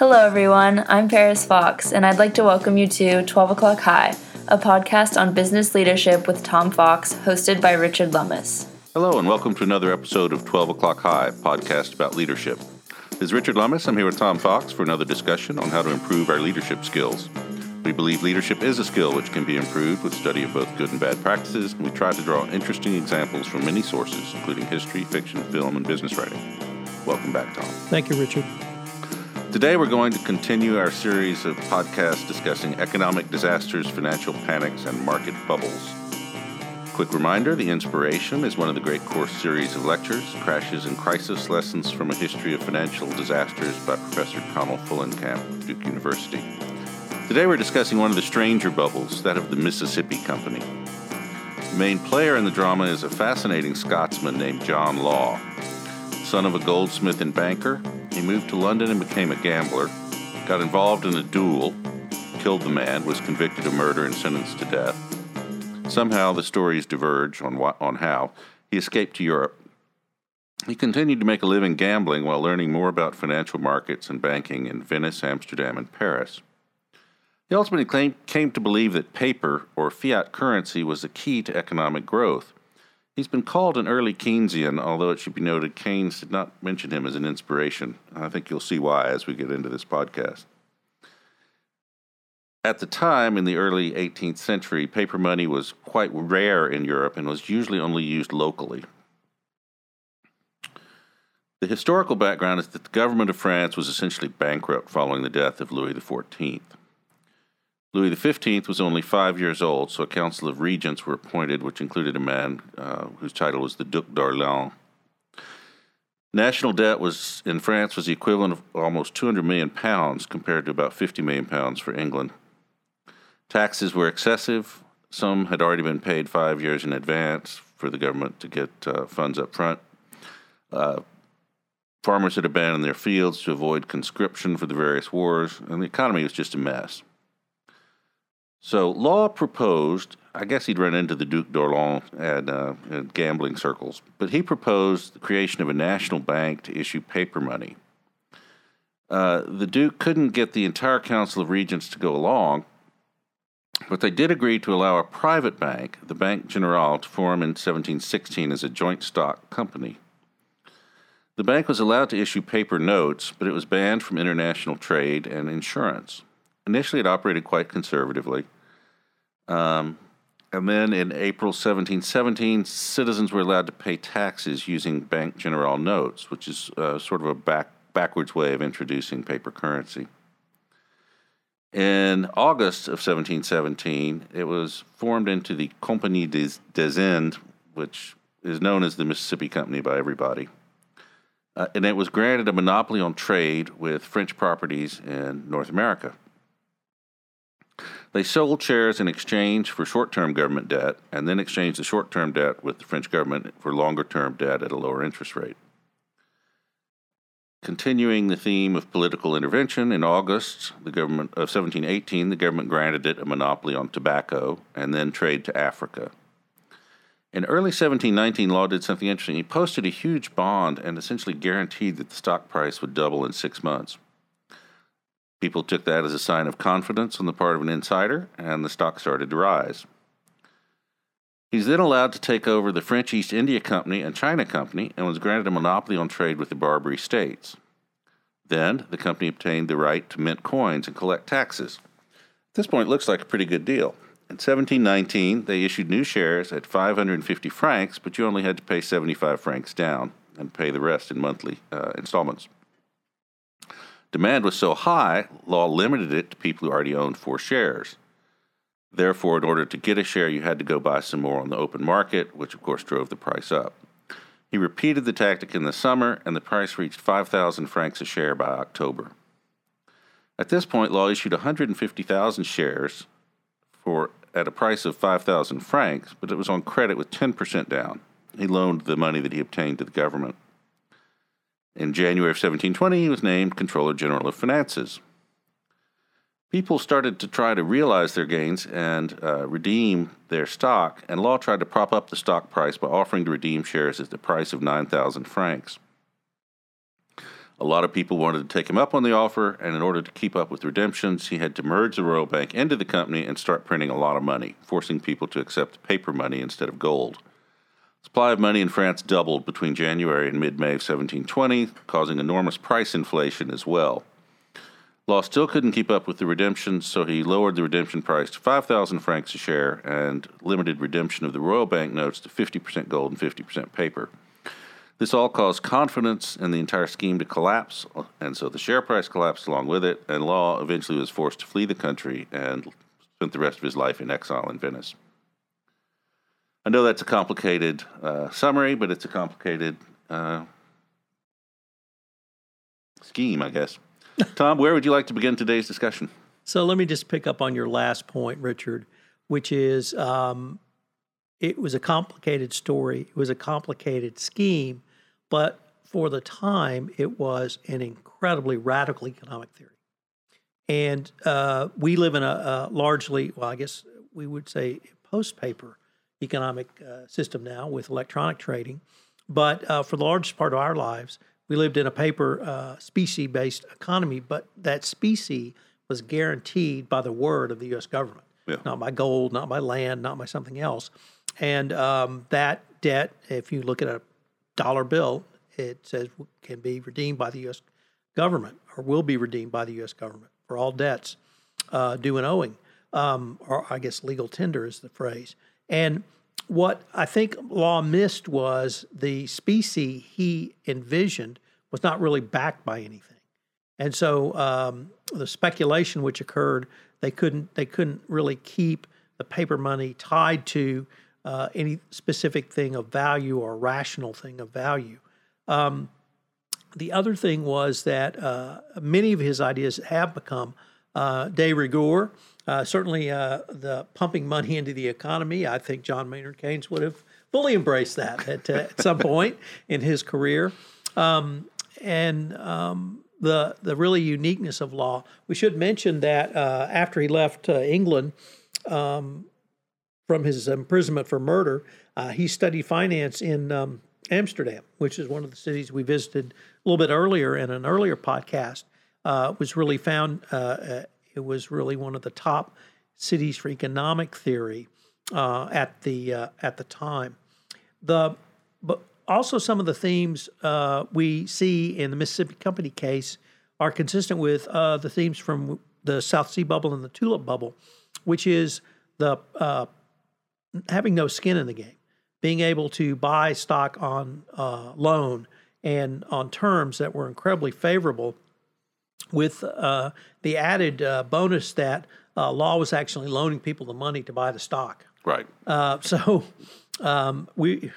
Hello, everyone. I'm Paris Fox, and I'd like to welcome you to 12 O'Clock High, a podcast on business leadership with Tom Fox, hosted by Richard Lummis. Hello, and welcome to another episode of 12 O'Clock High, podcast about leadership. This is Richard Lummis. I'm here with Tom Fox for another discussion on how to improve our leadership skills. We believe leadership is a skill which can be improved with study of both good and bad practices, and we try to draw interesting examples from many sources, including history, fiction, film, and business writing. Welcome back, Tom. Thank you, Richard. Today, we're going to continue our series of podcasts discussing economic disasters, financial panics, and market bubbles. Quick reminder the Inspiration is one of the great course series of lectures, Crashes and Crisis Lessons from a History of Financial Disasters by Professor Connel Fullenkamp of Duke University. Today, we're discussing one of the stranger bubbles, that of the Mississippi Company. The main player in the drama is a fascinating Scotsman named John Law. Son of a goldsmith and banker, he moved to London and became a gambler, got involved in a duel, killed the man, was convicted of murder and sentenced to death. Somehow the stories diverge on, what, on how he escaped to Europe. He continued to make a living gambling while learning more about financial markets and banking in Venice, Amsterdam, and Paris. He ultimately came to believe that paper or fiat currency was the key to economic growth. He's been called an early Keynesian, although it should be noted Keynes did not mention him as an inspiration. I think you'll see why as we get into this podcast. At the time, in the early 18th century, paper money was quite rare in Europe and was usually only used locally. The historical background is that the government of France was essentially bankrupt following the death of Louis XIV. Louis XV was only five years old, so a council of regents were appointed, which included a man uh, whose title was the Duc d'Orléans. National debt was in France was the equivalent of almost 200 million pounds compared to about 50 million pounds for England. Taxes were excessive. Some had already been paid five years in advance for the government to get uh, funds up front. Uh, farmers had abandoned their fields to avoid conscription for the various wars, and the economy was just a mess. So Law proposed, I guess he'd run into the Duc d'Orléans at, uh, at gambling circles, but he proposed the creation of a national bank to issue paper money. Uh, the Duke couldn't get the entire Council of Regents to go along, but they did agree to allow a private bank, the Banque Generale, to form in 1716 as a joint stock company. The bank was allowed to issue paper notes, but it was banned from international trade and insurance. Initially, it operated quite conservatively. Um, and then in April 1717, citizens were allowed to pay taxes using Bank General notes, which is uh, sort of a back, backwards way of introducing paper currency. In August of 1717, it was formed into the Compagnie des, des Indes, which is known as the Mississippi Company by everybody. Uh, and it was granted a monopoly on trade with French properties in North America. They sold shares in exchange for short term government debt and then exchanged the short term debt with the French government for longer term debt at a lower interest rate. Continuing the theme of political intervention, in August the government of 1718, the government granted it a monopoly on tobacco and then trade to Africa. In early 1719, Law did something interesting. He posted a huge bond and essentially guaranteed that the stock price would double in six months. People took that as a sign of confidence on the part of an insider, and the stock started to rise. He's then allowed to take over the French East India Company and China Company and was granted a monopoly on trade with the Barbary States. Then the company obtained the right to mint coins and collect taxes. At this point, it looks like a pretty good deal. In 1719, they issued new shares at 550 francs, but you only had to pay 75 francs down and pay the rest in monthly uh, installments. Demand was so high, Law limited it to people who already owned four shares. Therefore, in order to get a share, you had to go buy some more on the open market, which of course drove the price up. He repeated the tactic in the summer, and the price reached 5,000 francs a share by October. At this point, Law issued 150,000 shares for at a price of 5,000 francs, but it was on credit with 10% down. He loaned the money that he obtained to the government. In January of 1720, he was named Comptroller General of Finances. People started to try to realize their gains and uh, redeem their stock, and Law tried to prop up the stock price by offering to redeem shares at the price of 9,000 francs. A lot of people wanted to take him up on the offer, and in order to keep up with redemptions, he had to merge the Royal Bank into the company and start printing a lot of money, forcing people to accept paper money instead of gold. Supply of money in France doubled between January and mid May of 1720, causing enormous price inflation as well. Law still couldn't keep up with the redemptions, so he lowered the redemption price to 5,000 francs a share and limited redemption of the Royal Bank notes to 50% gold and 50% paper. This all caused confidence in the entire scheme to collapse, and so the share price collapsed along with it, and Law eventually was forced to flee the country and spent the rest of his life in exile in Venice. I know that's a complicated uh, summary, but it's a complicated uh, scheme, I guess. Tom, where would you like to begin today's discussion? So let me just pick up on your last point, Richard, which is um, it was a complicated story, it was a complicated scheme, but for the time, it was an incredibly radical economic theory. And uh, we live in a, a, largely, well, I guess we would say post paper economic uh, system now with electronic trading. But uh, for the largest part of our lives, we lived in a paper uh, specie based economy, but that specie was guaranteed by the word of the U.S. government, yeah. not by gold, not by land, not by something else. And um, that debt, if you look at a dollar bill, it says can be redeemed by the U.S. government or will be redeemed by the U.S. government for all debts uh, due and owing, um, or I guess legal tender is the phrase. And what I think Law missed was the specie he envisioned was not really backed by anything, and so um, the speculation which occurred, they couldn't they couldn't really keep the paper money tied to uh, any specific thing of value or rational thing of value. Um, the other thing was that uh, many of his ideas have become uh, de rigueur. Uh, certainly, uh, the pumping money into the economy, I think John Maynard Keynes would have fully embraced that at, uh, at some point in his career. Um, and um, the the really uniqueness of Law. We should mention that uh, after he left England, um, from his imprisonment for murder, uh, he studied finance in um, Amsterdam, which is one of the cities we visited a little bit earlier in an earlier podcast. Uh, was really found uh, uh it was really one of the top cities for economic theory uh, at the uh, at the time. The but also some of the themes we see in the Mississippi Company case are consistent with the themes from the South Sea bubble and the tulip bubble, which is the having no skin in the game, being able to buy stock on uh, loan and on terms that were incredibly favorable, with uh, the added uh, bonus that uh, Law was actually loaning people the money to buy the stock. Right. Uh, so um, we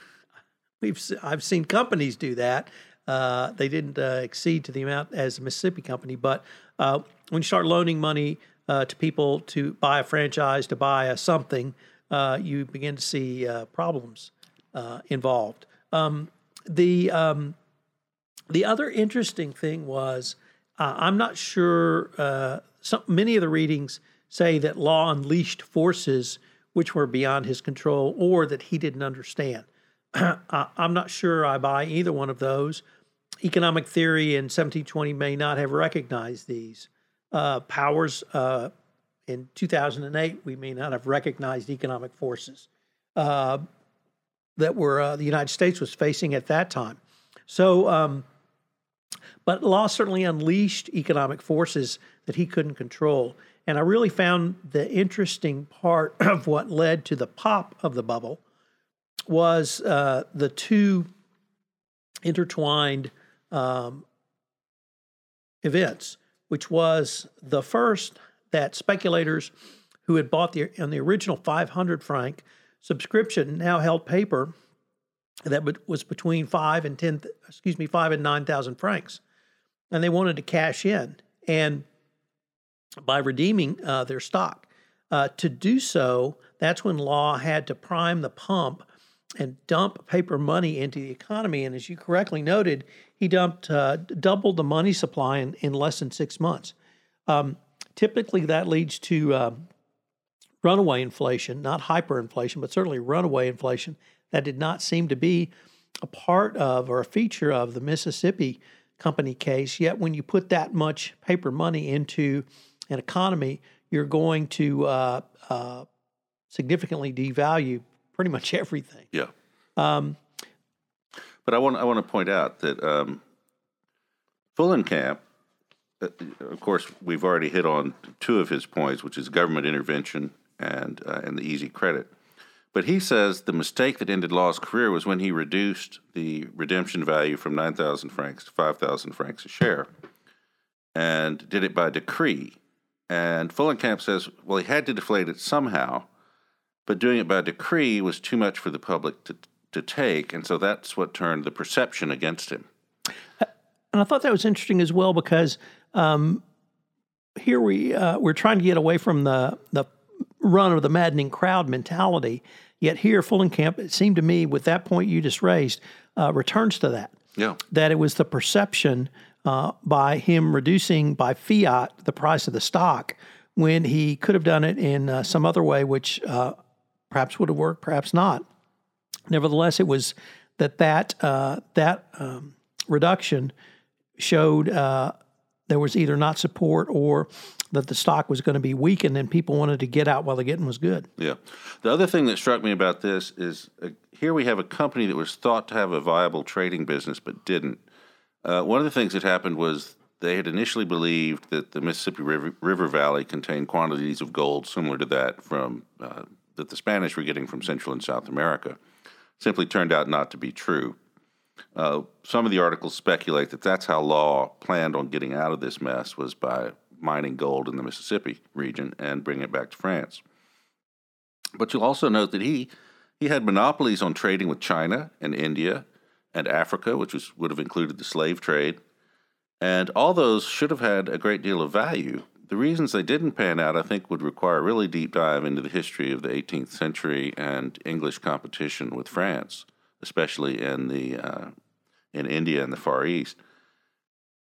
we've I've seen companies do that. Uh, they didn't exceed to the amount as a Mississippi company, but when you start loaning money to people to buy a franchise, to buy a something, uh, you begin to see uh, problems uh, involved. Um, the um, the other interesting thing was uh, I'm not sure. Uh, some, many of the readings say that Law unleashed forces which were beyond his control or that he didn't understand. I'm not sure I buy either one of those. Economic theory in 1720 may not have recognized these uh, powers in 2008, we may not have recognized economic forces uh, that were uh, the United States was facing at that time. So, um, but Law certainly unleashed economic forces that he couldn't control. And I really found the interesting part of what led to the pop of the bubble was uh, the two intertwined um, events, which was the first that speculators who had bought the on the original 500 franc subscription now held paper that was between five and ten, excuse me, five and nine thousand francs, and they wanted to cash in and by redeeming uh, their stock. Uh, to do so, that's when Law had to prime the pump and dump paper money into the economy. And as you correctly noted, he dumped uh, doubled the money supply in, in less than six months. Um, Typically, that leads to uh, runaway inflation, not hyperinflation, but certainly runaway inflation. That did not seem to be a part of or a feature of the Mississippi company case. Yet, when you put that much paper money into an economy, you're going to uh, uh, significantly devalue pretty much everything. Yeah. Um, but I want I want to point out that um, Fullenkamp, uh, of course, we've already hit on two of his points, which is government intervention and uh, and the easy credit. But he says the mistake that ended Law's career was when he reduced the redemption value from 9,000 francs to 5,000 francs a share and did it by decree. And Fullenkamp says, well, he had to deflate it somehow, but doing it by decree was too much for the public to, to take. And so that's what turned the perception against him. And I thought that was interesting as well because um, here we, uh, we're trying to get away from the, the run of the maddening crowd mentality Yet here, Fullenkamp, it seemed to me, with that point you just raised, uh, returns to that. Yeah. That it was the perception uh, by him reducing by fiat the price of the stock when he could have done it in uh, some other way, which uh, perhaps would have worked, perhaps not. Nevertheless, it was that that uh, that um, reduction showed uh, there was either not support or that the stock was going to be weakened and people wanted to get out while the getting was good. Yeah. The other thing that struck me about this is uh, here we have a company that was thought to have a viable trading business but didn't. Uh, one of the things that happened was they had initially believed that the Mississippi River, River Valley contained quantities of gold similar to that from uh, that the Spanish were getting from Central and South America. Simply turned out not to be true. Uh, some of the articles speculate that that's how Law planned on getting out of this mess was by mining gold in the Mississippi region and bringing it back to France. But you'll also note that he he had monopolies on trading with China and India and Africa, which was, would have included the slave trade. And all those should have had a great deal of value. The reasons they didn't pan out, I think, would require a really deep dive into the history of the 18th century and English competition with France, especially in the uh, in India and the Far East.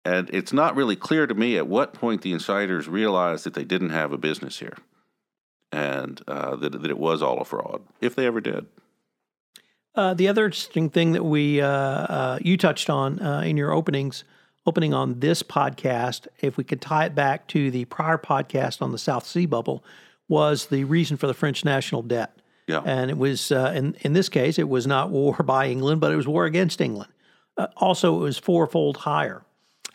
And it's not really clear to me at what point the insiders realized that they didn't have a business here and uh, that, that it was all a fraud, if they ever did. Uh, the other interesting thing that we uh, uh you touched on uh, in your openings, opening on this podcast, if we could tie it back to the prior podcast on the South Sea bubble, was the reason for the French national debt. Yeah. And it was uh, in in this case, it was not war by England, but it was war against England. also, it was fourfold higher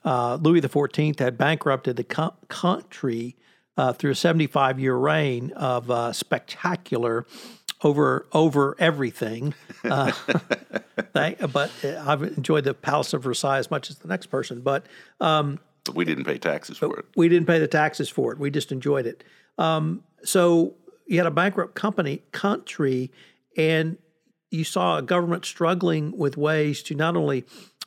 uh, Louis XIV had bankrupted the co- country uh, through a 75 year reign of uh, spectacular over over everything. Uh, but uh, I've enjoyed the Palace of Versailles as much as the next person. But, um, but we didn't pay taxes for it. We didn't pay the taxes for it. We just enjoyed it. Um, so you had a bankrupt company country, and you saw a government struggling with ways to not only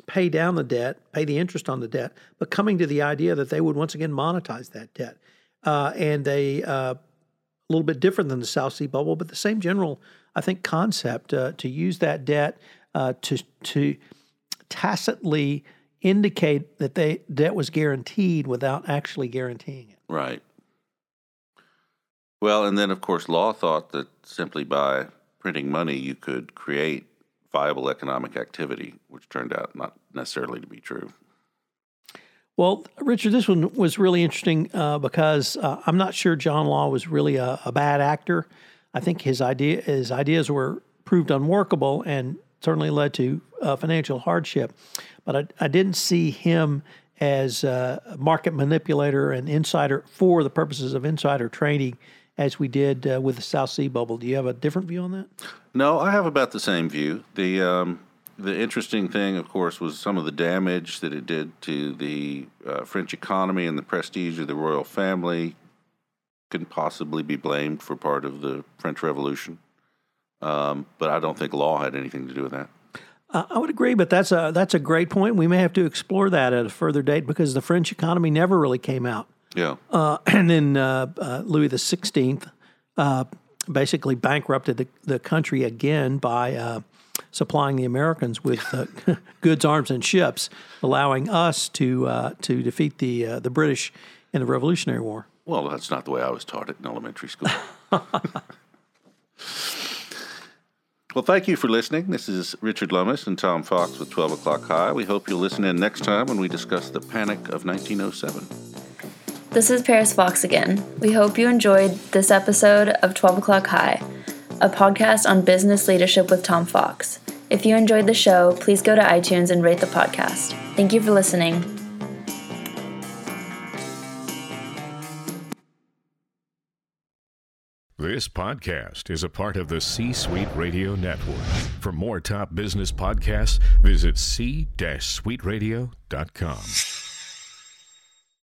pay down the debt, pay the interest on the debt, but coming to the idea that they would once again monetize that debt. Uh, and a uh, little bit different than the South Sea bubble, but the same general, I think, concept uh, to use that debt uh, to to tacitly indicate that they debt was guaranteed without actually guaranteeing it. Right. Well, and then of course, Law thought that simply by printing money you could create viable economic activity, which turned out not necessarily to be true. Well, Richard, this one was really interesting uh, because uh, I'm not sure John Law was really a, a, bad actor. I think his idea his ideas were proved unworkable and certainly led to uh, financial hardship. But I, I, didn't see him as a market manipulator and insider for the purposes of insider trading as we did uh, with the South Sea bubble. Do you have a different view on that? No, I have about the same view. The um, the interesting thing, of course, was some of the damage that it did to the uh, French economy and the prestige of the royal family. Can possibly be blamed for part of the French Revolution, um, but I don't think Law had anything to do with that. Uh, I would agree, but that's a that's a great point. We may have to explore that at a further date because the French economy never really came out. Yeah, uh, and then uh, uh Louis the Sixteenth uh, basically bankrupted the, the country again by uh, supplying the Americans with uh, goods, arms, and ships, allowing us to uh, to defeat the uh, the British in the Revolutionary War. Well, that's not the way I was taught it in elementary school. Well, thank you for listening. This is Richard Lummis and Tom Fox with 12 O'Clock High. We hope you'll listen in next time when we discuss the Panic of 1907. This is Paris Fox again. We hope you enjoyed this episode of 12 O'Clock High, a podcast on business leadership with Tom Fox. If you enjoyed the show, please go to iTunes and rate the podcast. Thank you for listening. This podcast is a part of the C Suite Radio Network. For more top business podcasts, visit c-suiteradio.com.